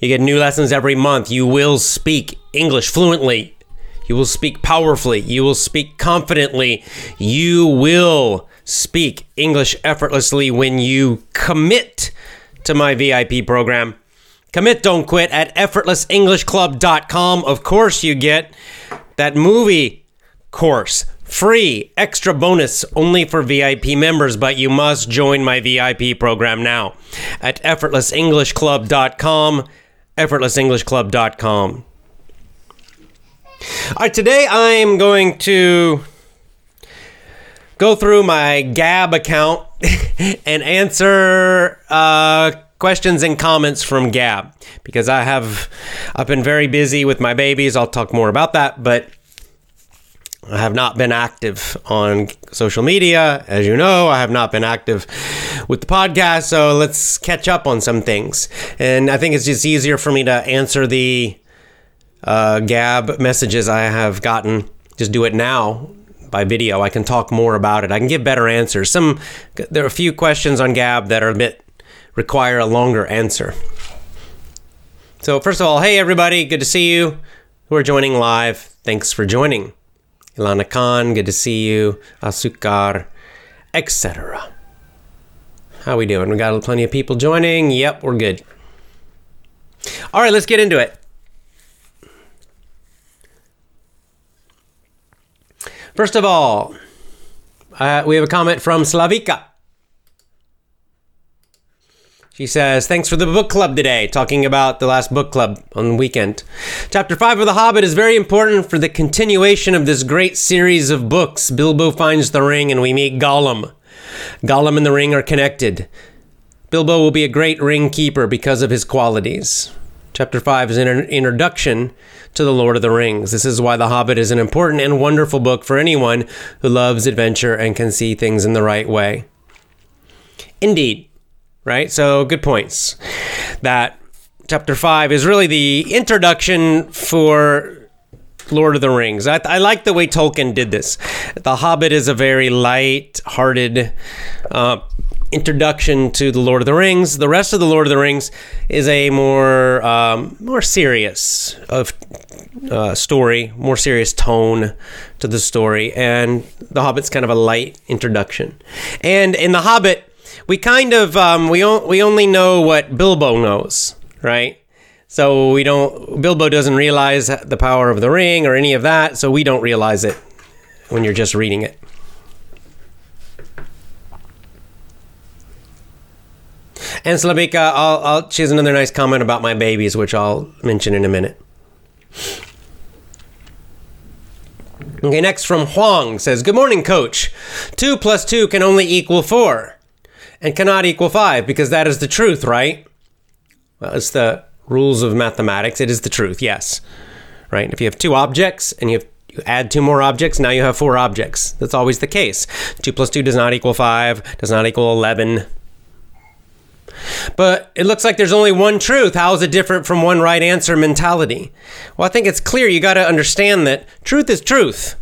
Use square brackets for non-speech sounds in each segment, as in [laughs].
You get new lessons every month. You will speak English fluently. You will speak powerfully. You will speak confidently. You will speak English effortlessly when you commit to my VIP program. Commit, don't quit at effortlessenglishclub.com. Of course, you get that movie course free extra bonus only for VIP members, but you must join my VIP program now at effortlessenglishclub.com effortlessenglishclub.com. All right, today I'm going to go through my Gab account [laughs] and answer uh, questions and comments from Gab because I have I've been very busy with my babies. I'll talk more about that, but I have not been active on social media. As you know, I have not been active with the podcast. So let's catch up on some things. And I think it's just easier for me to answer the uh, Gab messages I have gotten. Just do it now by video. I can talk more about it. I can give better answers. Some there are a few questions on Gab that are a bit require a longer answer. So first of all, hey everybody, good to see you who are joining live. Thanks for joining. Ilana Khan, good to see you. Asukar, etc. How we doing? We got plenty of people joining. Yep, we're good. All right, let's get into it. First of all, uh, we have a comment from Slavika. She says, Thanks for the book club today, talking about the last book club on the weekend. Chapter 5 of The Hobbit is very important for the continuation of this great series of books. Bilbo finds the ring and we meet Gollum. Gollum and the ring are connected. Bilbo will be a great ring keeper because of his qualities. Chapter 5 is an introduction to The Lord of the Rings. This is why The Hobbit is an important and wonderful book for anyone who loves adventure and can see things in the right way. Indeed, right? So, good points. That chapter 5 is really the introduction for Lord of the Rings. I, I, like the way Tolkien did this. The Hobbit is a very light-hearted uh, introduction to the Lord of the Rings. The rest of the Lord of the Rings is a more um, more serious of uh, story, more serious tone to the story, and the Hobbit's kind of a light introduction. And in the Hobbit, we kind of um, we o- we only know what Bilbo knows, right? So we don't Bilbo doesn't realize the power of the ring or any of that, so we don't realize it when you're just reading it. And Slavika, I'll, I'll, she has another nice comment about my babies, which I'll mention in a minute. Okay, next from Huang says, Good morning, coach. Two plus two can only equal four and cannot equal 5 because that is the truth, right? Well, it's the rules of mathematics. It is the truth, yes. Right? If you have two objects and you, have, you add two more objects, now you have four objects. That's always the case. 2 plus 2 does not equal 5, does not equal 11. But it looks like there's only one truth. How is it different from one right answer mentality? Well, I think it's clear you got to understand that truth is truth.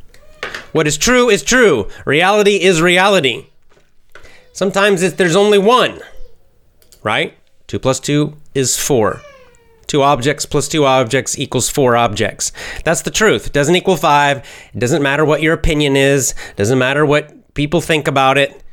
What is true is true. Reality is reality. Sometimes it's, there's only one, right? 2 plus 2 is 4. Two objects plus two objects equals four objects. That's the truth. It doesn't equal five. It doesn't matter what your opinion is. It doesn't matter what people think about it.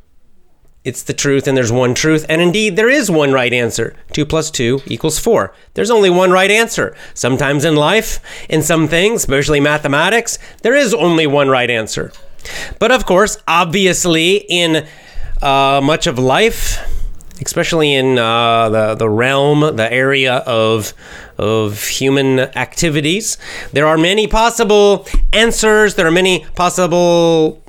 It's the truth, and there's one truth. And indeed, there is one right answer. Two plus two equals four. There's only one right answer. Sometimes in life, in some things, especially mathematics, there is only one right answer. But of course, obviously, in uh, much of life, especially in uh, the the realm, the area of of human activities. There are many possible answers. There are many possible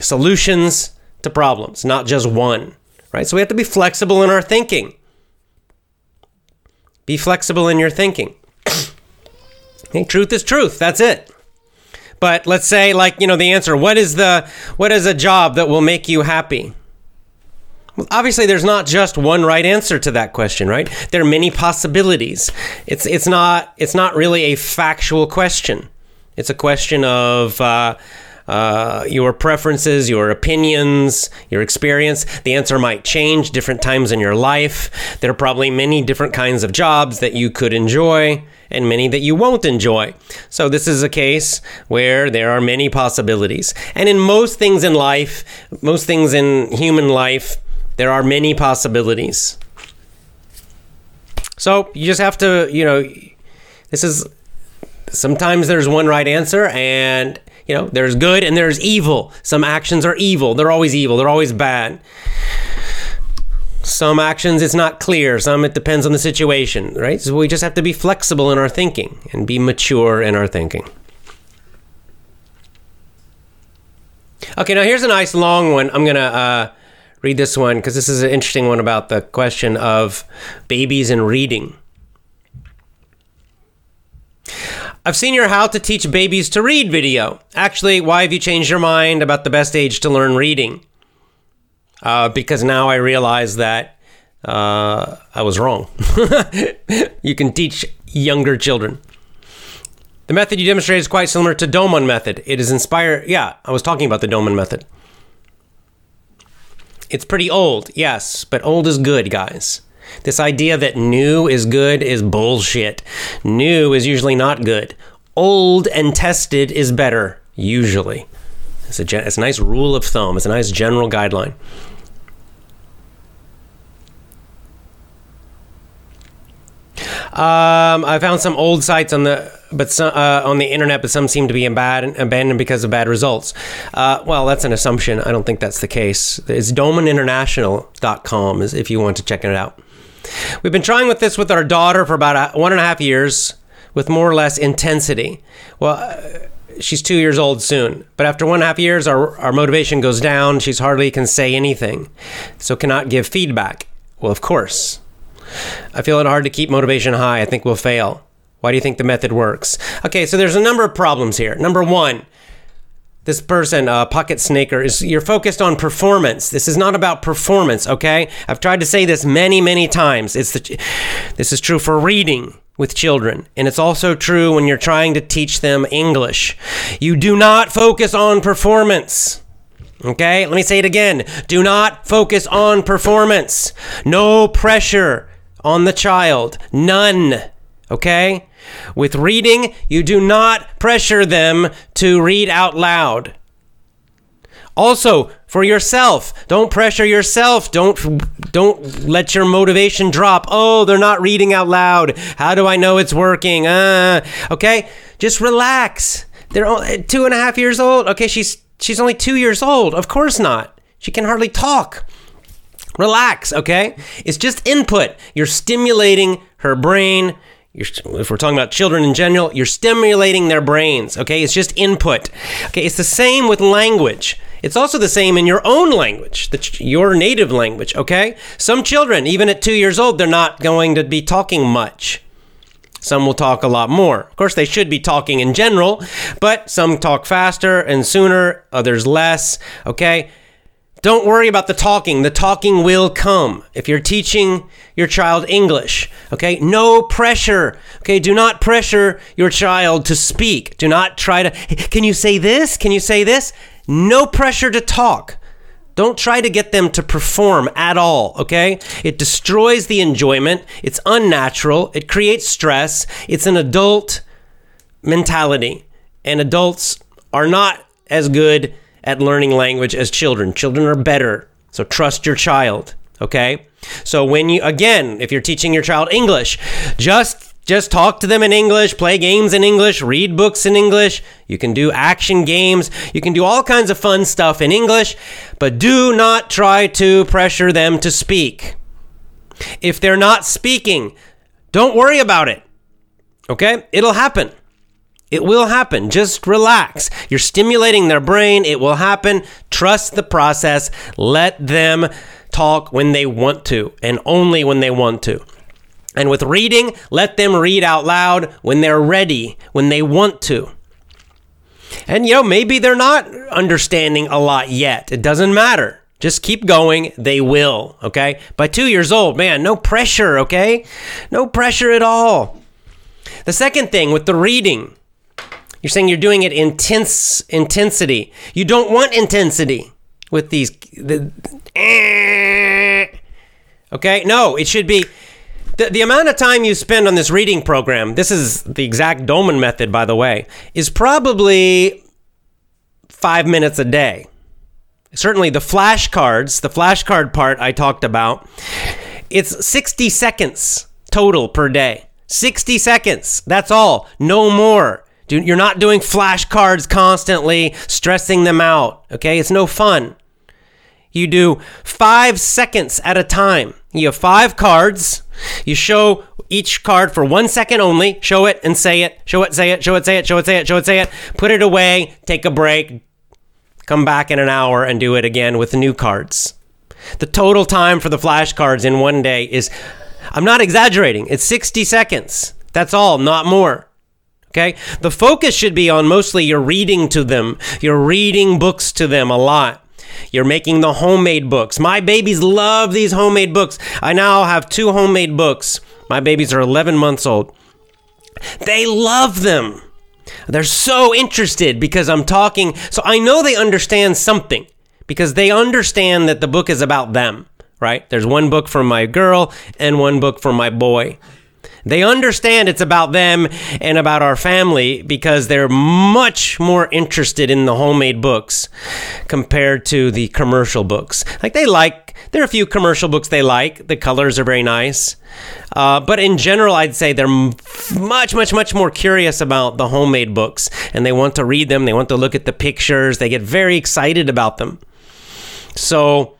solutions to problems, not just one. Right. So we have to be flexible in our thinking. Be flexible in your thinking. [clears throat] okay, truth is truth. That's it. But let's say, like, you know, the answer what is the what is a job that will make you happy? Well, obviously, there's not just one right answer to that question, right? There are many possibilities. It's it's not it's not really a factual question. It's a question of uh, uh, your preferences, your opinions, your experience. The answer might change different times in your life. There are probably many different kinds of jobs that you could enjoy and many that you won't enjoy. So, this is a case where there are many possibilities. And in most things in life, most things in human life, there are many possibilities. So you just have to, you know, this is sometimes there's one right answer and you know there's good and there's evil. Some actions are evil. They're always evil. They're always bad. Some actions it's not clear. Some it depends on the situation right? So we just have to be flexible in our thinking and be mature in our thinking. Okay now here's a nice long one. I'm gonna uh, read this one because this is an interesting one about the question of babies and reading. I've seen your How to Teach Babies to Read video. Actually, why have you changed your mind about the best age to learn reading? Uh, because now I realize that uh, I was wrong. [laughs] you can teach younger children. The method you demonstrated is quite similar to Doman method. It is inspired. Yeah, I was talking about the Doman method. It's pretty old, yes, but old is good, guys. This idea that new is good is bullshit. New is usually not good. Old and tested is better, usually. It's a, it's a nice rule of thumb, it's a nice general guideline. Um, I found some old sites on the but some, uh, on the internet, but some seem to be abandoned, abandoned because of bad results. Uh, well, that's an assumption. I don't think that's the case. It's domaninternational.com is if you want to check it out. We've been trying with this with our daughter for about one and a half years with more or less intensity. Well, uh, she's two years old soon, but after one and a half years, our, our motivation goes down. She's hardly can say anything, so cannot give feedback. Well, of course, I feel it hard to keep motivation high. I think we'll fail. Why do you think the method works? Okay, so there's a number of problems here. Number one, this person, uh, Pocket Snaker, is you're focused on performance. This is not about performance, okay? I've tried to say this many, many times. It's the, this is true for reading with children, and it's also true when you're trying to teach them English. You do not focus on performance. Okay, let me say it again. Do not focus on performance. No pressure on the child. None. Okay? With reading, you do not pressure them to read out loud. Also, for yourself, don't pressure yourself. Don't don't let your motivation drop. Oh, they're not reading out loud. How do I know it's working? Uh, okay, just relax. They're two and a half years old. Okay, she's she's only two years old. Of course not. She can hardly talk. Relax. Okay, it's just input. You're stimulating her brain you're, if we're talking about children in general, you're stimulating their brains, okay? It's just input. Okay, it's the same with language. It's also the same in your own language, the, your native language, okay? Some children, even at two years old, they're not going to be talking much. Some will talk a lot more. Of course, they should be talking in general, but some talk faster and sooner, others less, okay? Don't worry about the talking. The talking will come. If you're teaching your child English, okay, no pressure. Okay, do not pressure your child to speak. Do not try to, can you say this? Can you say this? No pressure to talk. Don't try to get them to perform at all, okay? It destroys the enjoyment. It's unnatural. It creates stress. It's an adult mentality. And adults are not as good at learning language as children. Children are better. So trust your child, okay? So when you again, if you're teaching your child English, just just talk to them in English, play games in English, read books in English. You can do action games. You can do all kinds of fun stuff in English, but do not try to pressure them to speak. If they're not speaking, don't worry about it. Okay? It'll happen. It will happen. Just relax. You're stimulating their brain. It will happen. Trust the process. Let them talk when they want to and only when they want to. And with reading, let them read out loud when they're ready, when they want to. And you know, maybe they're not understanding a lot yet. It doesn't matter. Just keep going. They will, okay? By two years old, man, no pressure, okay? No pressure at all. The second thing with the reading, you're saying you're doing it intense intensity. You don't want intensity with these. The, eh. okay? No, it should be the, the amount of time you spend on this reading program, this is the exact Doman method, by the way, is probably five minutes a day. Certainly, the flashcards, the flashcard part I talked about, it's 60 seconds total per day. 60 seconds. That's all. No more. You're not doing flashcards constantly, stressing them out. Okay? It's no fun. You do five seconds at a time. You have five cards. You show each card for one second only. Show it and say it. Show it, say it, show it, say it, show it, say it, show it, say it. Put it away. Take a break. Come back in an hour and do it again with new cards. The total time for the flashcards in one day is, I'm not exaggerating, it's 60 seconds. That's all, not more. Okay? The focus should be on mostly you're reading to them. You're reading books to them a lot. You're making the homemade books. My babies love these homemade books. I now have two homemade books. My babies are 11 months old. They love them. They're so interested because I'm talking. So I know they understand something because they understand that the book is about them, right? There's one book for my girl and one book for my boy. They understand it's about them and about our family because they're much more interested in the homemade books compared to the commercial books. Like they like, there are a few commercial books they like. The colors are very nice. Uh, but in general, I'd say they're much, much, much more curious about the homemade books and they want to read them. They want to look at the pictures. They get very excited about them. So,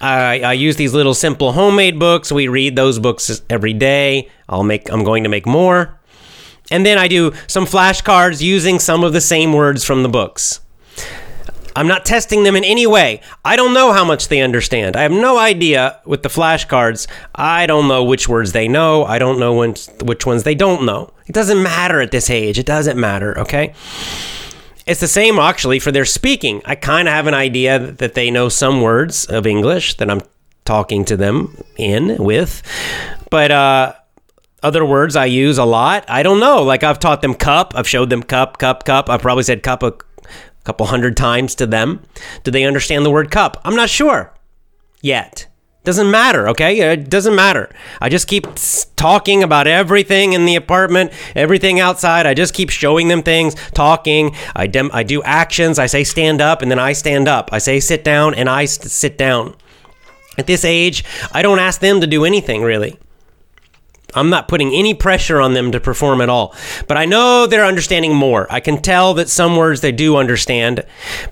I, I use these little simple homemade books. We read those books every day. I'll make. I'm going to make more, and then I do some flashcards using some of the same words from the books. I'm not testing them in any way. I don't know how much they understand. I have no idea with the flashcards. I don't know which words they know. I don't know when, which ones they don't know. It doesn't matter at this age. It doesn't matter, okay? It's the same actually for their speaking. I kind of have an idea that they know some words of English that I'm talking to them in with, but uh, other words I use a lot, I don't know. Like I've taught them cup, I've showed them cup, cup, cup. I've probably said cup a couple hundred times to them. Do they understand the word cup? I'm not sure yet. Doesn't matter, okay? Uh, it doesn't matter. I just keep talking about everything in the apartment, everything outside. I just keep showing them things, talking. I, dem- I do actions. I say stand up, and then I stand up. I say sit down, and I st- sit down. At this age, I don't ask them to do anything really. I'm not putting any pressure on them to perform at all. But I know they're understanding more. I can tell that some words they do understand,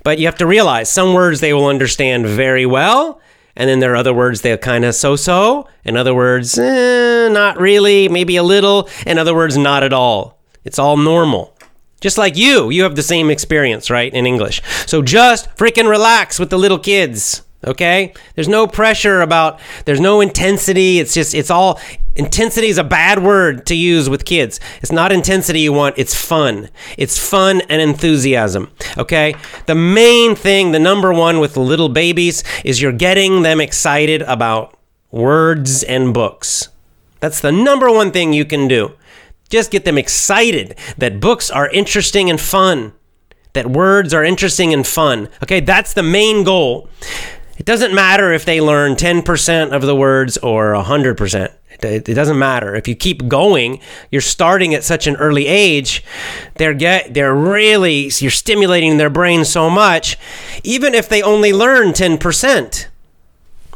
but you have to realize some words they will understand very well, and then there are other words that kind of so so. In other words, eh, not really, maybe a little. In other words, not at all. It's all normal. Just like you, you have the same experience, right, in English. So just freaking relax with the little kids, okay? There's no pressure about, there's no intensity. It's just, it's all, Intensity is a bad word to use with kids. It's not intensity you want, it's fun. It's fun and enthusiasm. Okay? The main thing, the number one with little babies, is you're getting them excited about words and books. That's the number one thing you can do. Just get them excited that books are interesting and fun, that words are interesting and fun. Okay? That's the main goal. It doesn't matter if they learn 10% of the words or 100%. It, it doesn't matter if you keep going. You're starting at such an early age. They're get they're really you're stimulating their brain so much, even if they only learn ten percent.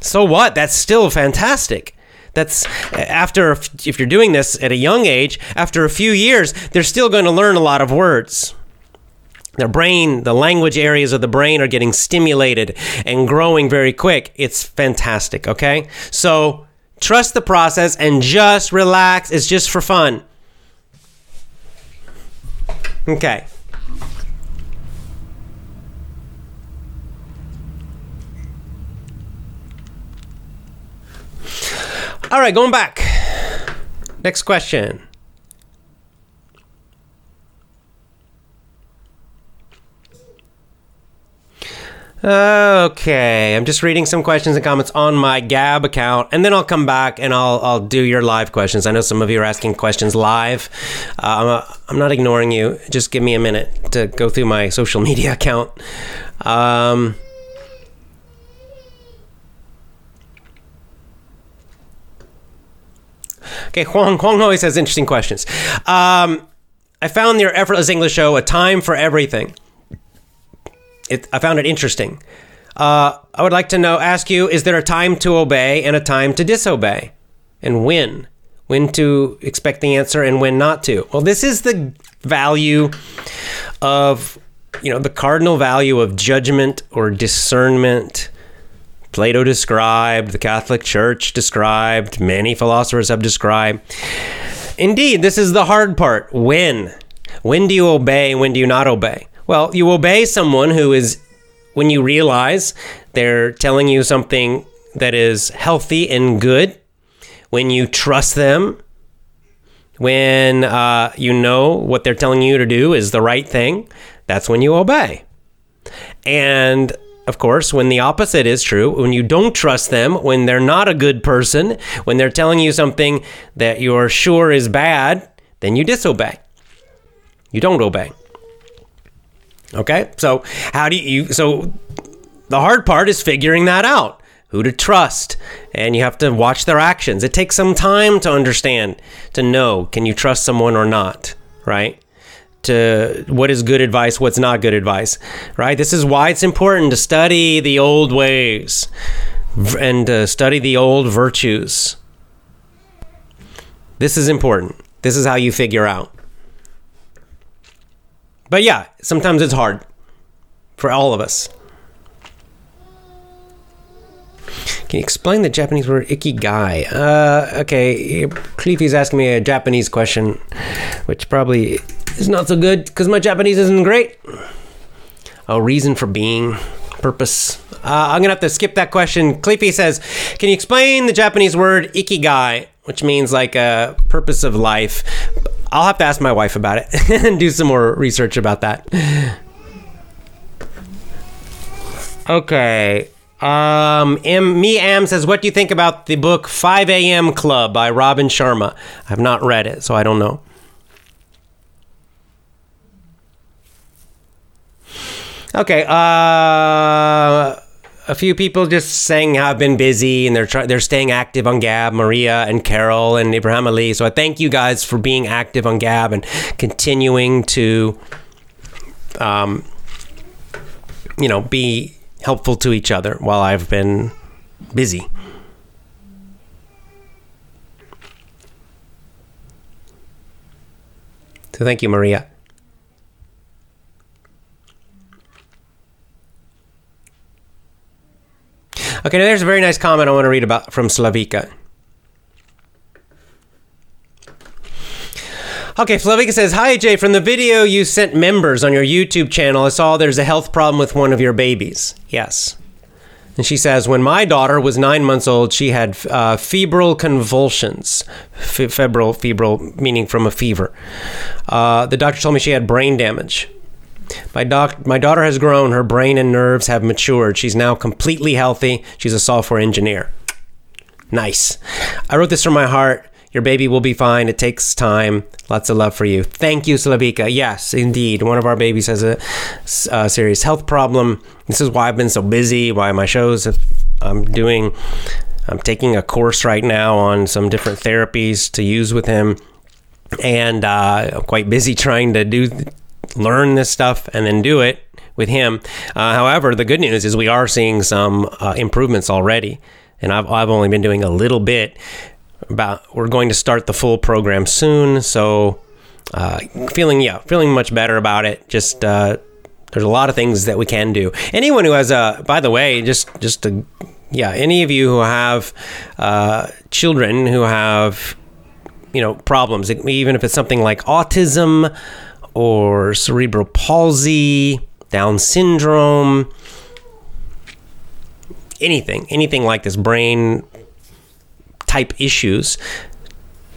So what? That's still fantastic. That's after if you're doing this at a young age, after a few years, they're still going to learn a lot of words their brain, the language areas of the brain are getting stimulated and growing very quick. It's fantastic, okay? So Trust the process and just relax. It's just for fun. Okay. All right, going back. Next question. Okay, I'm just reading some questions and comments on my Gab account, and then I'll come back and I'll I'll do your live questions. I know some of you are asking questions live. Uh, I'm, uh, I'm not ignoring you. Just give me a minute to go through my social media account. Um, okay, Huang Huang always has interesting questions. Um, I found your effortless English show a time for everything it, I found it interesting. Uh, I would like to know, ask you, is there a time to obey and a time to disobey? And when? When to expect the answer and when not to? Well, this is the value of, you know, the cardinal value of judgment or discernment. Plato described, the Catholic Church described, many philosophers have described. Indeed, this is the hard part. When? When do you obey? When do you not obey? Well, you obey someone who is, when you realize they're telling you something that is healthy and good, when you trust them, when uh, you know what they're telling you to do is the right thing, that's when you obey. And of course, when the opposite is true, when you don't trust them, when they're not a good person, when they're telling you something that you're sure is bad, then you disobey. You don't obey. Okay, so how do you? So the hard part is figuring that out. Who to trust, and you have to watch their actions. It takes some time to understand, to know can you trust someone or not, right? To what is good advice, what's not good advice, right? This is why it's important to study the old ways and to study the old virtues. This is important. This is how you figure out but yeah, sometimes it's hard for all of us. Can you explain the Japanese word ikigai? Uh, okay, Cleefy's asking me a Japanese question, which probably is not so good because my Japanese isn't great. A reason for being, purpose. Uh, I'm gonna have to skip that question. Cleefy says, "Can you explain the Japanese word ikigai, which means like a purpose of life?" I'll have to ask my wife about it [laughs] and do some more research about that. Okay. Um, M- me Am says, "What do you think about the book 5 A.M. Club by Robin Sharma?" I've not read it, so I don't know. Okay. Uh a few people just saying how I've been busy and they're try- they're staying active on Gab, Maria and Carol and Ibrahim Ali. So I thank you guys for being active on Gab and continuing to, um, you know, be helpful to each other while I've been busy. So thank you, Maria. Okay, now there's a very nice comment I want to read about from Slavika. Okay, Slavika says, Hi, Jay. From the video you sent members on your YouTube channel, I saw there's a health problem with one of your babies. Yes. And she says, When my daughter was nine months old, she had uh, febrile convulsions. Febrile, febrile, meaning from a fever. Uh, the doctor told me she had brain damage. My, doc- my daughter has grown. Her brain and nerves have matured. She's now completely healthy. She's a software engineer. Nice. I wrote this from my heart. Your baby will be fine. It takes time. Lots of love for you. Thank you, Slavika. Yes, indeed. One of our babies has a, a serious health problem. This is why I've been so busy, why my shows have, I'm doing, I'm taking a course right now on some different therapies to use with him. And uh, I'm quite busy trying to do learn this stuff and then do it with him. Uh, however, the good news is we are seeing some uh, improvements already, and I've I've only been doing a little bit. About we're going to start the full program soon, so uh, feeling yeah, feeling much better about it. Just uh, there's a lot of things that we can do. Anyone who has a, by the way, just just to yeah, any of you who have uh, children who have you know problems, even if it's something like autism or cerebral palsy, Down syndrome, anything, anything like this, brain type issues,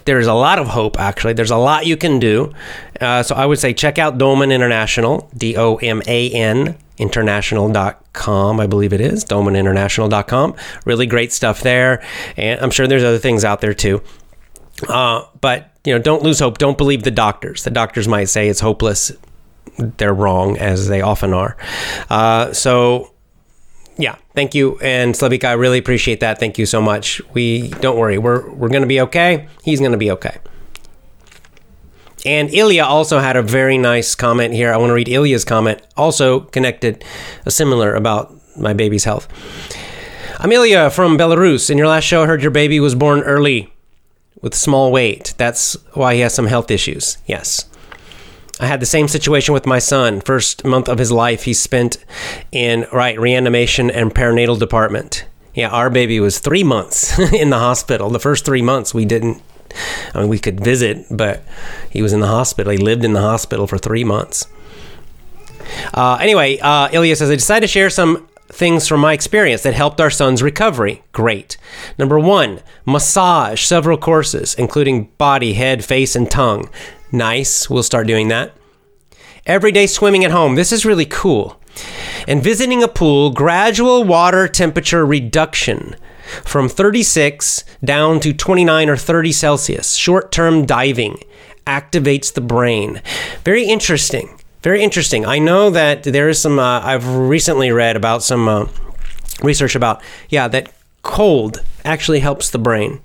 there's a lot of hope actually. There's a lot you can do. Uh, so i would say check out doman international d-o-m-a-n international.com i believe it is domaninternational.com really great stuff there. And i'm sure there's other things out there too. Uh, but you know don't lose hope don't believe the doctors the doctors might say it's hopeless they're wrong as they often are uh, so yeah, thank you, and Slavika, I really appreciate that. Thank you so much. We don't worry, we're we're gonna be okay. He's gonna be okay. And Ilya also had a very nice comment here. I want to read Ilya's comment, also connected, a similar about my baby's health. I'm Ilya from Belarus. In your last show, I heard your baby was born early with small weight. That's why he has some health issues. Yes. I had the same situation with my son. First month of his life, he spent in right reanimation and perinatal department. Yeah, our baby was three months [laughs] in the hospital. The first three months, we didn't. I mean, we could visit, but he was in the hospital. He lived in the hospital for three months. Uh, anyway, uh, Ilya says, I decided to share some things from my experience that helped our son's recovery. Great. Number one, massage, several courses, including body, head, face, and tongue. Nice. We'll start doing that. Everyday swimming at home. This is really cool. And visiting a pool, gradual water temperature reduction from 36 down to 29 or 30 Celsius. Short term diving activates the brain. Very interesting. Very interesting. I know that there is some, uh, I've recently read about some uh, research about, yeah, that cold actually helps the brain.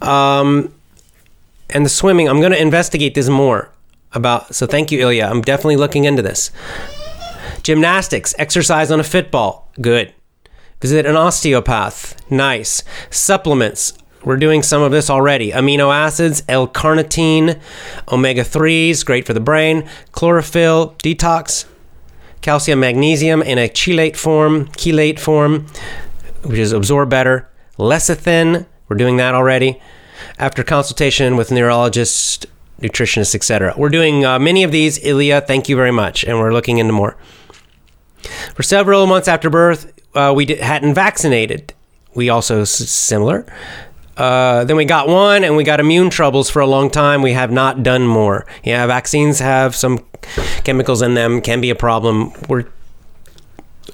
Um, and the swimming, I'm going to investigate this more about. So thank you, Ilya. I'm definitely looking into this. Gymnastics, exercise on a fitball, good. Visit an osteopath, nice. Supplements, we're doing some of this already. Amino acids, L-carnitine, omega 3s, great for the brain. Chlorophyll, detox, calcium, magnesium in a chelate form, chelate form, which is absorb better. Lecithin, we're doing that already after consultation with neurologists, nutritionists, etc. We're doing uh, many of these. Ilya, thank you very much, and we're looking into more. For several months after birth, uh, we hadn't vaccinated. We also similar. Uh, then we got one, and we got immune troubles for a long time. We have not done more. Yeah, vaccines have some chemicals in them, can be a problem. We're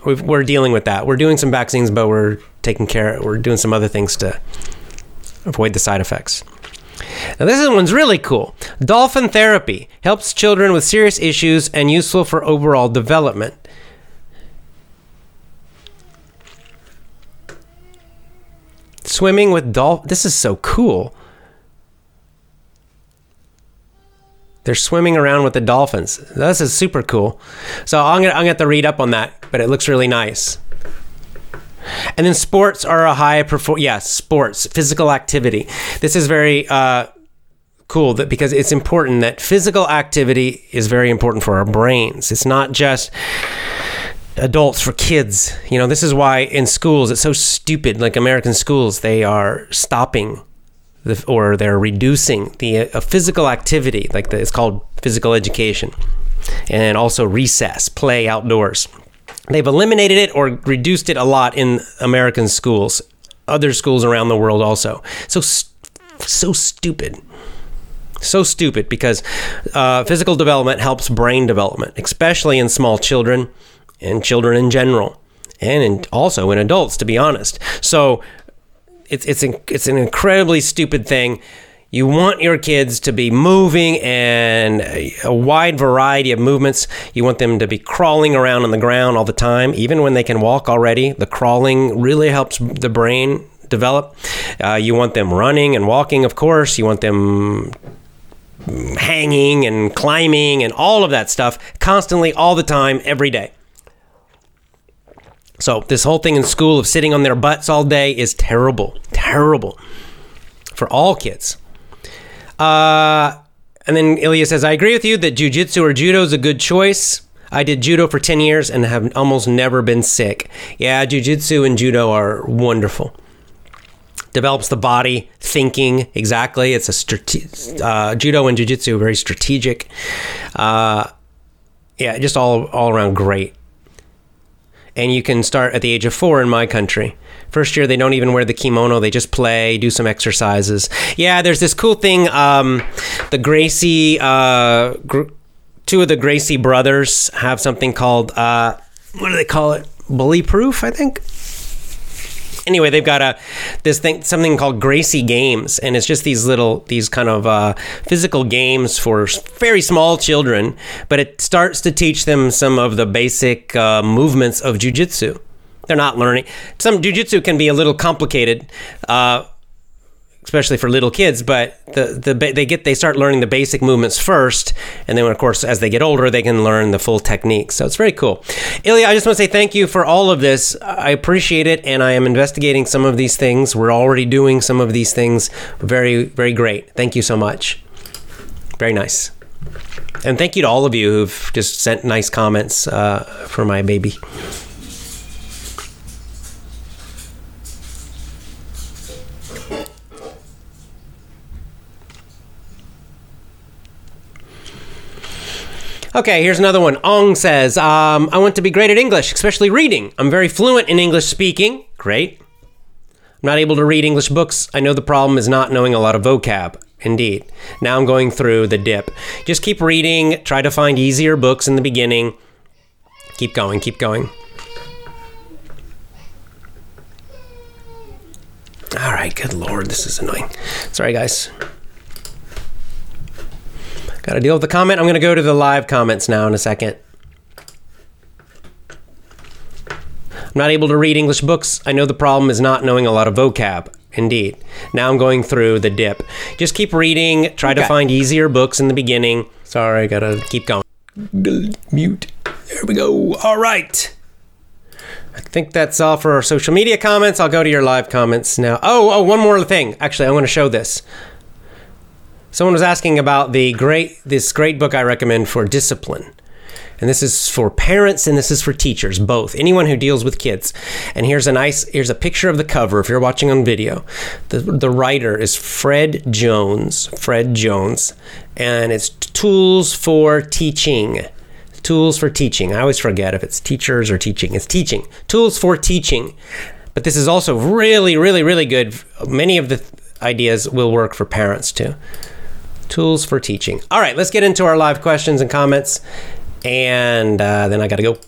we're dealing with that. We're doing some vaccines, but we're taking care. We're doing some other things to avoid the side effects. Now, this one's really cool. Dolphin therapy helps children with serious issues and useful for overall development. Swimming with dolphins. This is so cool. They're swimming around with the dolphins. This is super cool. So I'm gonna I'm gonna have to read up on that, but it looks really nice. And then sports are a high perform. Yeah, sports, physical activity. This is very uh, cool that because it's important that physical activity is very important for our brains. It's not just adults for kids. You know, this is why in schools it's so stupid. Like American schools, they are stopping the, or they're reducing the uh, physical activity. Like the, it's called physical education, and also recess, play outdoors. They've eliminated it or reduced it a lot in American schools, other schools around the world also. So so stupid. So stupid because uh, physical development helps brain development, especially in small children and children in general, and in, also in adults, to be honest. So it's it's an, it's an incredibly stupid thing you want your kids to be moving and a wide variety of movements. You want them to be crawling around on the ground all the time, even when they can walk already. The crawling really helps the brain develop. Uh, you want them running and walking, of course. You want them hanging and climbing and all of that stuff constantly, all the time, every day. So, this whole thing in school of sitting on their butts all day is terrible, terrible for all kids. Uh, and then Ilya says, I agree with you that jujitsu or judo is a good choice. I did judo for 10 years and have almost never been sick. Yeah, jujitsu and judo are wonderful. Develops the body, thinking exactly. It's a strate- uh, judo and jujitsu very strategic. Uh, yeah, just all all around great. And you can start at the age of four in my country First year, they don't even wear the kimono. They just play, do some exercises. Yeah, there's this cool thing. Um, the Gracie, uh, gr- two of the Gracie brothers have something called, uh, what do they call it? Bully proof, I think anyway, they've got a this thing something called Gracie Games, and it's just these little these kind of uh, physical games for very small children, but it starts to teach them some of the basic uh, movements of jujitsu. They're not learning. Some jujitsu can be a little complicated. Uh, especially for little kids. But the the they get they start learning the basic movements first, and then of course as they get older, they can learn the full technique. So it's very cool. Ilya, I just want to say thank you for all of this. I appreciate it, and I am investigating some of these things. We're already doing some of these things. Very very great. Thank you so much. Very nice. And thank you to all of you who've just sent nice comments uh, for my baby. Okay, here's another one. Ong says, um, I want to be great at English, especially reading. I'm very fluent in English speaking. Great. I'm not able to read English books. I know the problem is not knowing a lot of vocab. Indeed. Now I'm going through the dip. Just keep reading. Try to find easier books in the beginning. Keep going, keep going. All right, good lord, this is annoying. Sorry, guys. Got to deal with the comment. I'm going to go to the live comments now in a second. I'm not able to read English books. I know the problem is not knowing a lot of vocab. Indeed. Now I'm going through the dip. Just keep reading. Try okay. to find easier books in the beginning. Sorry, I got to keep going. Mute. There we go. All right. I think that's all for our social media comments. I'll go to your live comments now. Oh, oh, one more thing. Actually, I want to show this. Someone was asking about the great this great book I recommend for discipline. And this is for parents and this is for teachers, both. Anyone who deals with kids. And here's a nice here's a picture of the cover if you're watching on video. The the writer is Fred Jones, Fred Jones, and it's tools for teaching. Tools for teaching. I always forget if it's teachers or teaching. It's teaching. Tools for teaching. But this is also really really really good. Many of the ideas will work for parents too. Tools for teaching. All right, let's get into our live questions and comments. And uh, then I got to go.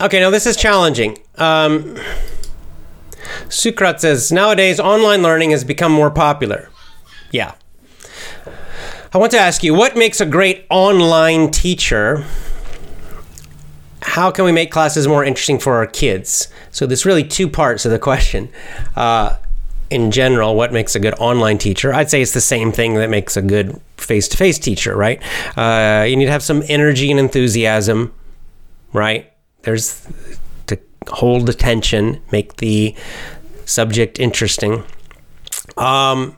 Okay, now this is challenging. Um, Sukrat says nowadays online learning has become more popular. Yeah, I want to ask you what makes a great online teacher? How can we make classes more interesting for our kids? So, there's really two parts of the question. Uh, in general, what makes a good online teacher? I'd say it's the same thing that makes a good face to face teacher, right? Uh, you need to have some energy and enthusiasm, right? There's to hold attention, make the subject interesting. Um,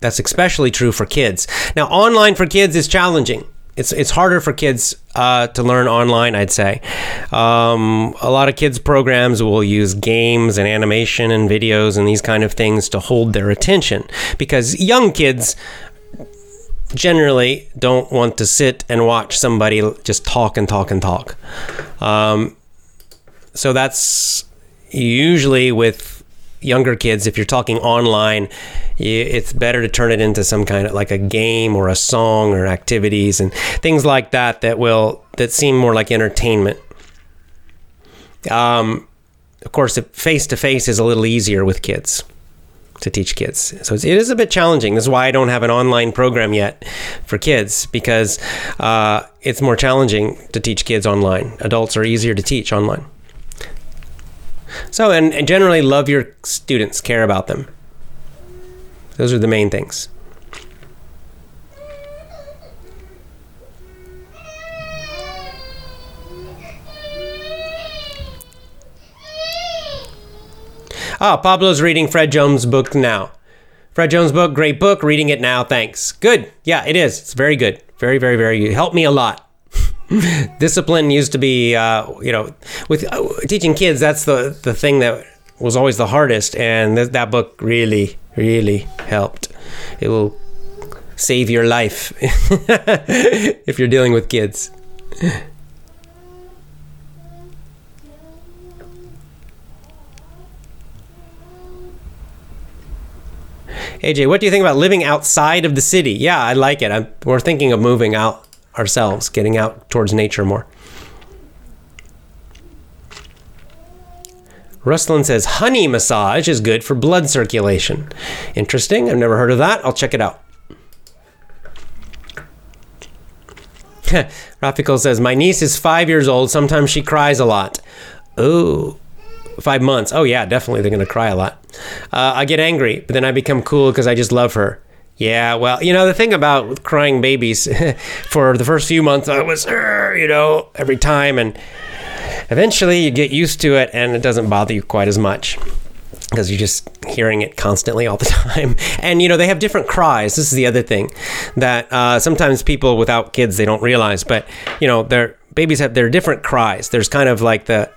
that's especially true for kids. Now, online for kids is challenging. It's, it's harder for kids uh, to learn online, I'd say. Um, a lot of kids' programs will use games and animation and videos and these kind of things to hold their attention because young kids generally don't want to sit and watch somebody just talk and talk and talk. Um, so that's usually with younger kids, if you're talking online, it's better to turn it into some kind of like a game or a song or activities and things like that that will that seem more like entertainment. Um, of course, face to face is a little easier with kids to teach kids. So it is a bit challenging. This is why I don't have an online program yet for kids because uh, it's more challenging to teach kids online. Adults are easier to teach online. So, and, and generally love your students, care about them. Those are the main things. Ah, oh, Pablo's reading Fred Jones' book now. Fred Jones' book, great book. Reading it now, thanks. Good. Yeah, it is. It's very good. Very, very, very good. Helped me a lot. Discipline used to be, uh, you know, with uh, teaching kids. That's the the thing that was always the hardest, and th- that book really, really helped. It will save your life [laughs] if you're dealing with kids. AJ, what do you think about living outside of the city? Yeah, I like it. I'm, we're thinking of moving out ourselves, getting out towards nature more. Rustlin says honey massage is good for blood circulation. Interesting. I've never heard of that. I'll check it out. [laughs] Rafiko says my niece is five years old. Sometimes she cries a lot. Oh, five months. Oh yeah, definitely they're gonna cry a lot. Uh, I get angry, but then I become cool because I just love her. Yeah, well, you know the thing about crying babies, [laughs] for the first few months I was, you know, every time, and eventually you get used to it, and it doesn't bother you quite as much because you're just hearing it constantly all the [laughs] time. And you know they have different cries. This is the other thing that uh, sometimes people without kids they don't realize, but you know their babies have their different cries. There's kind of like the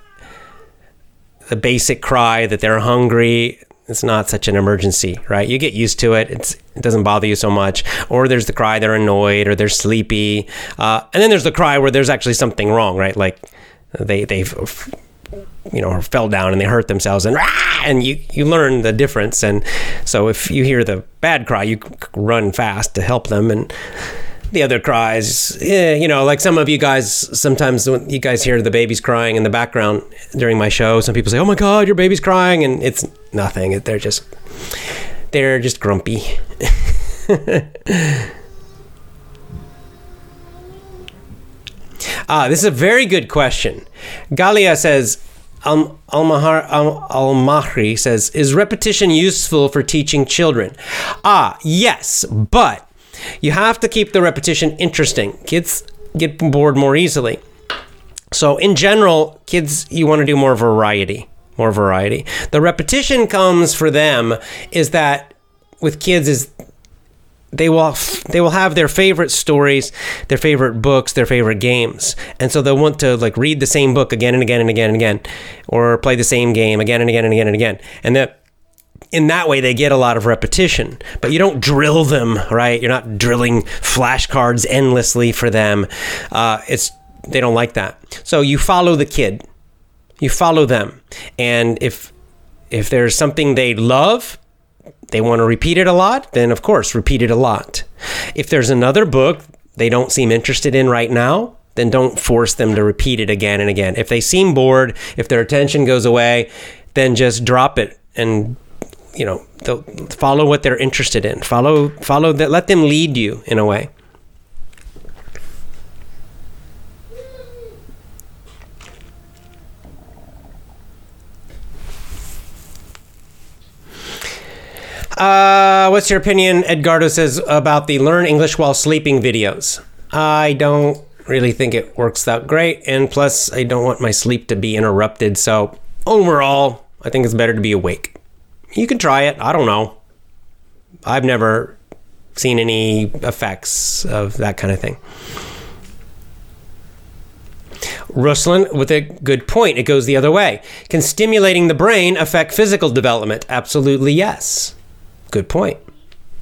the basic cry that they're hungry. It's not such an emergency, right? You get used to it. It's, it doesn't bother you so much. Or there's the cry they're annoyed or they're sleepy. Uh, and then there's the cry where there's actually something wrong, right? Like they they've you know fell down and they hurt themselves and and you you learn the difference. And so if you hear the bad cry, you run fast to help them and the other cries, eh, you know, like some of you guys, sometimes when you guys hear the babies crying in the background during my show, some people say, "Oh my God, your baby's crying," and it's nothing. They're just, they're just grumpy. [laughs] ah, this is a very good question. Galia says. Al Almahri says, "Is repetition useful for teaching children?" Ah, yes, but you have to keep the repetition interesting. Kids get bored more easily. So, in general, kids, you want to do more variety. More variety. The repetition comes for them is that with kids is they will they will have their favorite stories, their favorite books, their favorite games, and so they'll want to like read the same book again and again and again and again, or play the same game again and again and again and again, and that in that way they get a lot of repetition. But you don't drill them right? You're not drilling flashcards endlessly for them. Uh, it's they don't like that. So you follow the kid you follow them. And if if there's something they love they want to repeat it a lot then of course repeat it a lot. If there's another book they don't seem interested in right now then don't force them to repeat it again and again. If they seem bored if their attention goes away then just drop it and you know they'll follow what they're interested in. Follow follow that let them lead you in a way uh, what's your opinion edgardo says about the learn english while sleeping videos i don't really think it works that great and plus i don't want my sleep to be interrupted so overall i think it's better to be awake you can try it. I don't know. I've never seen any effects of that kind of thing. Ruslan with a good point. It goes the other way. Can stimulating the brain affect physical development? Absolutely yes. Good point.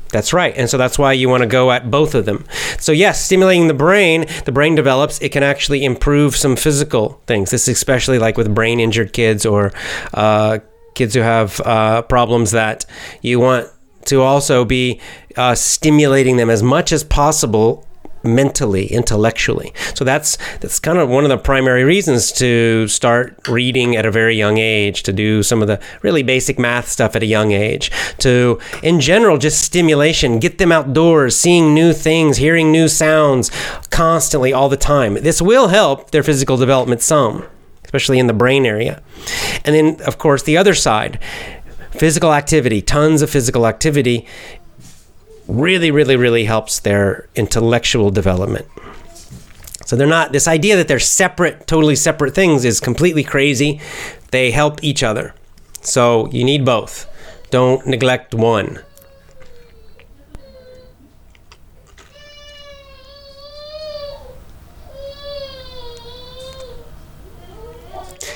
That's right. And so that's why you want to go at both of them. So, yes, stimulating the brain, the brain develops, it can actually improve some physical things. This is especially like with brain injured kids or uh, kids who have uh, problems that you want to also be uh, stimulating them as much as possible mentally intellectually so that's that's kind of one of the primary reasons to start reading at a very young age to do some of the really basic math stuff at a young age to in general just stimulation get them outdoors seeing new things hearing new sounds constantly all the time this will help their physical development some especially in the brain area. And then, of course, the other side physical activity, tons of physical activity really, really, really helps their intellectual development. So they're not, this idea that they're separate, totally separate things is completely crazy. They help each other. So you need both. Don't neglect one.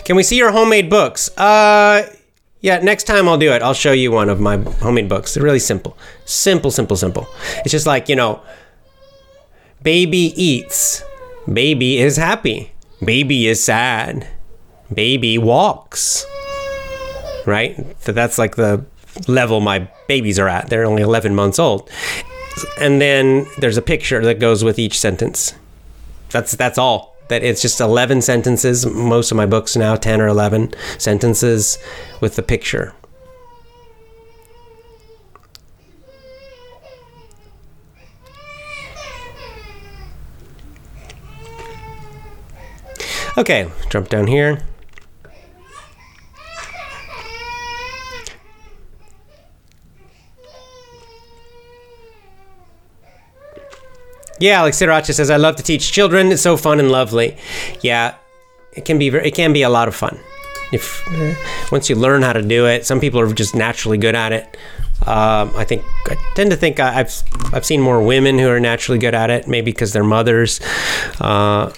Can we see your homemade books? Uh, Yeah, next time I'll do it. I'll show you one of my homemade books. They're really simple. Simple, simple, simple. It's just like, you know, baby eats, baby is happy, baby is sad, baby walks. Right? So that's like the level my babies are at. They're only 11 months old. And then there's a picture that goes with each sentence. That's that's all that it's just 11 sentences. Most of my books now 10 or 11 sentences with the picture. Okay jump down here Yeah, Alex Sriracha says, I love to teach children. It's so fun and lovely. Yeah, it can be very, it can be a lot of fun. If uh, once you learn how to do it, some people are just naturally good at it. Um, I think I tend to think I, I've I've seen more women who are naturally good at it, maybe because they're mothers. Uh,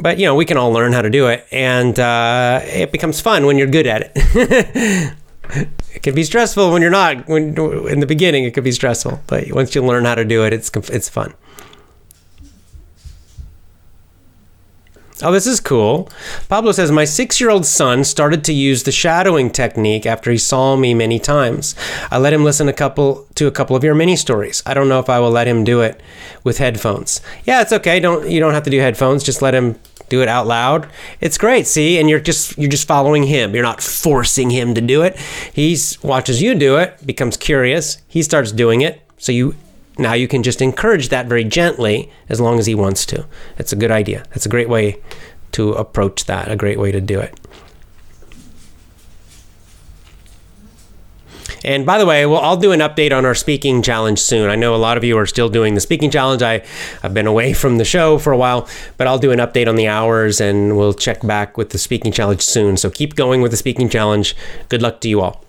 but you know, we can all learn how to do it, and uh, it becomes fun when you're good at it. [laughs] it can be stressful when you're not. When in the beginning, it could be stressful, but once you learn how to do it, it's it's fun. Oh, this is cool. Pablo says, My six year old son started to use the shadowing technique after he saw me many times. I let him listen a couple to a couple of your mini stories. I don't know if I will let him do it with headphones. Yeah, it's okay. Don't you don't have to do headphones. Just let him do it out loud. It's great, see? And you're just you're just following him. You're not forcing him to do it. He watches you do it, becomes curious, he starts doing it. So you now you can just encourage that very gently as long as he wants to. It's a good idea. It's a great way to approach that, a great way to do it. And by the way, well, I'll do an update on our speaking challenge soon. I know a lot of you are still doing the speaking challenge. I, I've been away from the show for a while, but I'll do an update on the hours and we'll check back with the speaking challenge soon. So keep going with the speaking challenge. Good luck to you all.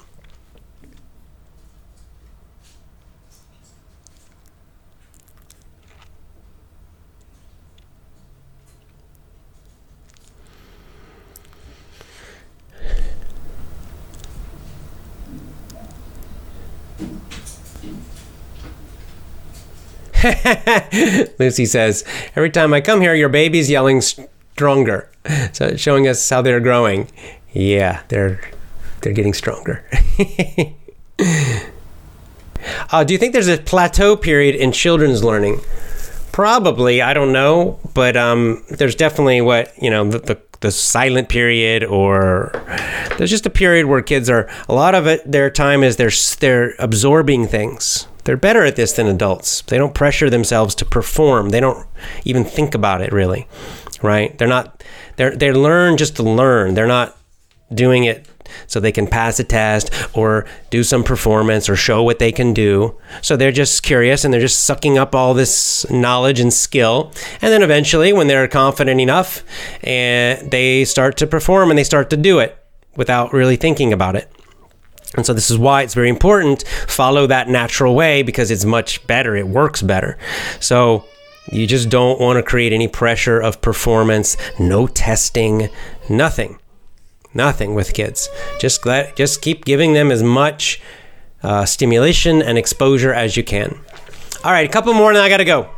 [laughs] Lucy says, Every time I come here, your baby's yelling stronger. So showing us how they're growing. Yeah, they're they're getting stronger. [laughs] uh, do you think there's a plateau period in children's learning? Probably, I don't know, but um, there's definitely what you know the, the the silent period, or there's just a period where kids are a lot of it. Their time is they're they're absorbing things they're better at this than adults. They don't pressure themselves to perform. They don't even think about it really, right? They're not. They're they learn just to learn. They're not doing it so they can pass a test or do some performance or show what they can do. So they're just curious and they're just sucking up all this knowledge and skill. And then eventually, when they're confident enough, and they start to perform and they start to do it without really thinking about it. And so this is why it's very important follow that natural way because it's much better. It works better. So you just don't want to create any pressure of performance, no testing, nothing. Nothing with kids. Just let just keep giving them as much uh, stimulation and exposure as you can. All right, a couple more and I got to go.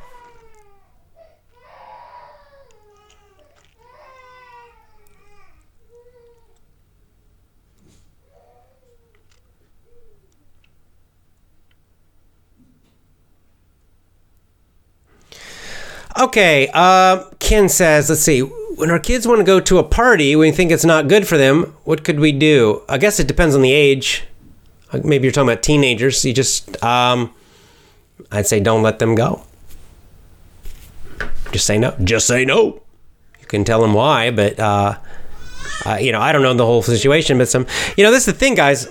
Okay, uh, Ken says, let's see. When our kids want to go to a party, we think it's not good for them. What could we do? I guess it depends on the age. Maybe you're talking about teenagers. You just, um, I'd say, don't let them go. Just say no. Just say no. You can tell them why, but uh, uh, you know, I don't know the whole situation. But some, you know, this is the thing, guys.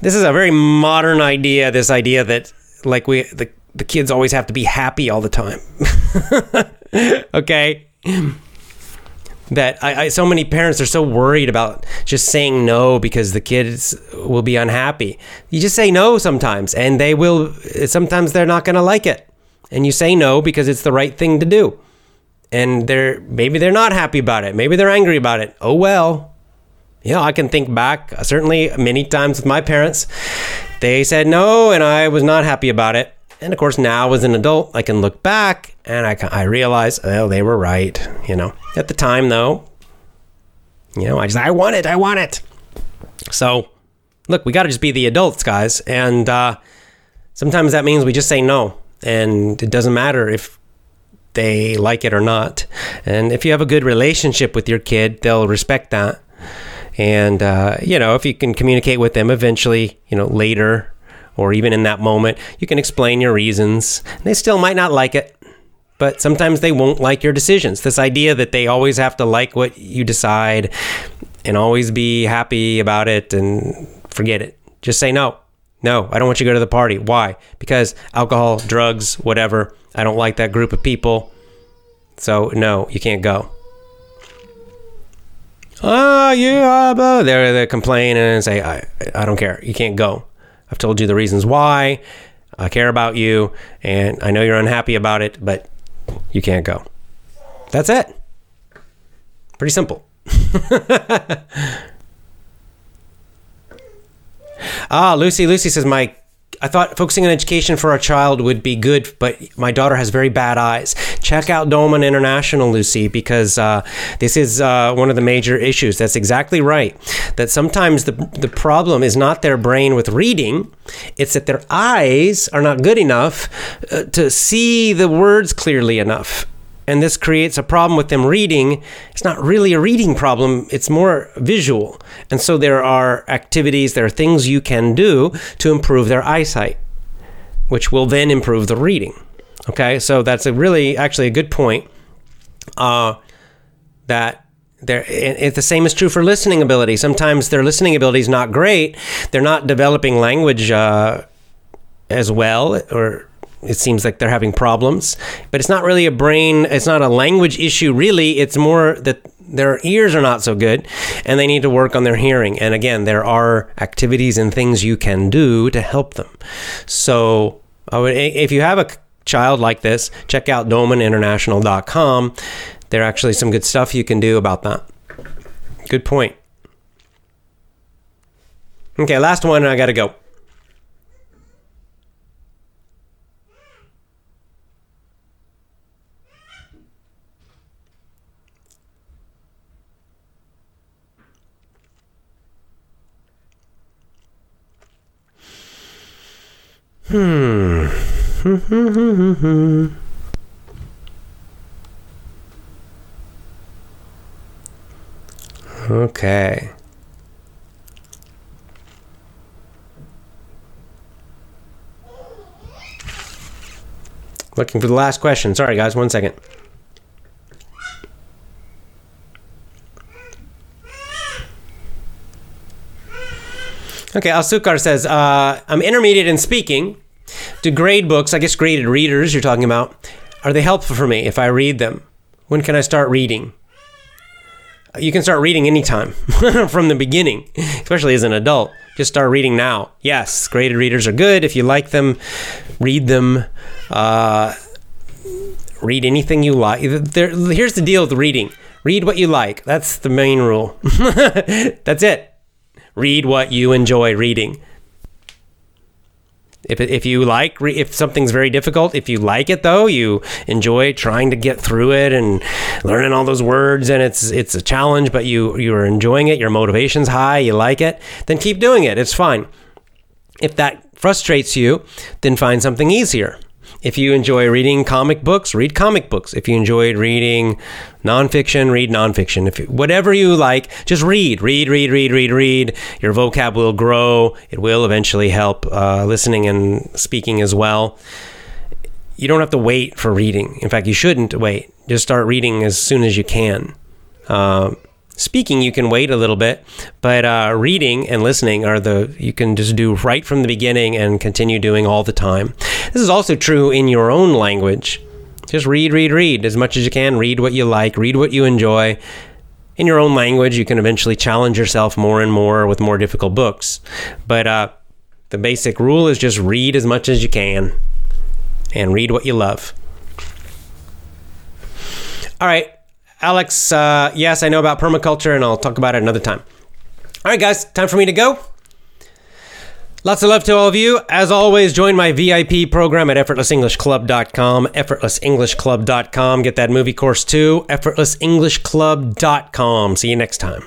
This is a very modern idea. This idea that like we the the kids always have to be happy all the time. [laughs] okay? That I, I, so many parents are so worried about just saying no because the kids will be unhappy. You just say no sometimes, and they will. Sometimes they're not going to like it, and you say no because it's the right thing to do. And they're maybe they're not happy about it. Maybe they're angry about it. Oh well, know, I can think back uh, certainly many times with my parents. They said no, and I was not happy about it. And of course, now as an adult, I can look back and I, I realize, oh, they were right. You know, at the time, though, you know, I just, I want it, I want it. So, look, we got to just be the adults, guys. And uh, sometimes that means we just say no. And it doesn't matter if they like it or not. And if you have a good relationship with your kid, they'll respect that. And, uh, you know, if you can communicate with them eventually, you know, later or even in that moment, you can explain your reasons. They still might not like it, but sometimes they won't like your decisions. This idea that they always have to like what you decide and always be happy about it and forget it. Just say no. No, I don't want you to go to the party. Why? Because alcohol, drugs, whatever. I don't like that group of people. So, no, you can't go. Oh, yeah, but they're, they're complaining and say, I, I don't care. You can't go. I've told you the reasons why. I care about you, and I know you're unhappy about it, but you can't go. That's it. Pretty simple. [laughs] ah, Lucy. Lucy says, My I thought focusing on education for our child would be good, but my daughter has very bad eyes. Check out Doman International, Lucy, because uh, this is uh, one of the major issues. That's exactly right. That sometimes the, the problem is not their brain with reading, it's that their eyes are not good enough uh, to see the words clearly enough and this creates a problem with them reading. It's not really a reading problem, it's more visual. And so there are activities, there are things you can do to improve their eyesight, which will then improve the reading. Okay, so that's a really actually a good point. Uh, that there, it, the same is true for listening ability. Sometimes their listening ability is not great. They're not developing language uh, as well, or it seems like they're having problems. But it's not really a brain, it's not a language issue, really. It's more that their ears are not so good and they need to work on their hearing. And again, there are activities and things you can do to help them. So, if you have a child like this, check out domaninternational.com. There are actually some good stuff you can do about that. Good point. Okay, last one, I got to go. Hmm. okay. Looking for the last question. Sorry, guys, one second. Okay, Al-Sukar says, uh, I'm intermediate in speaking. Do grade books, I guess graded readers you're talking about, are they helpful for me if I read them? When can I start reading? You can start reading anytime [laughs] from the beginning, especially as an adult. Just start reading now. Yes, graded readers are good. If you like them, read them. Uh, read anything you like. There, here's the deal with reading read what you like. That's the main rule. [laughs] That's it. Read what you enjoy reading. If, if you like, if something's very difficult, if you like it though, you enjoy trying to get through it and learning all those words, and it's it's a challenge, but you you're enjoying it, your motivation's high, you like it, then keep doing it. It's fine. If that frustrates you, then find something easier. If you enjoy reading comic books, read comic books. If you enjoy reading nonfiction, read nonfiction. If whatever you like, just read, read, read, read, read, read. Your vocab will grow. It will eventually help uh, listening and speaking as well. You don't have to wait for reading. In fact, you shouldn't wait. Just start reading as soon as you can. Uh, Speaking, you can wait a little bit, but uh, reading and listening are the you can just do right from the beginning and continue doing all the time. This is also true in your own language. Just read, read, read as much as you can. Read what you like, read what you enjoy. In your own language, you can eventually challenge yourself more and more with more difficult books. But uh, the basic rule is just read as much as you can and read what you love. All right. Alex, uh, yes, I know about permaculture, and I'll talk about it another time. All right, guys, time for me to go. Lots of love to all of you. As always, join my VIP program at effortlessenglishclub.com. Effortlessenglishclub.com. Get that movie course too. Effortlessenglishclub.com. See you next time.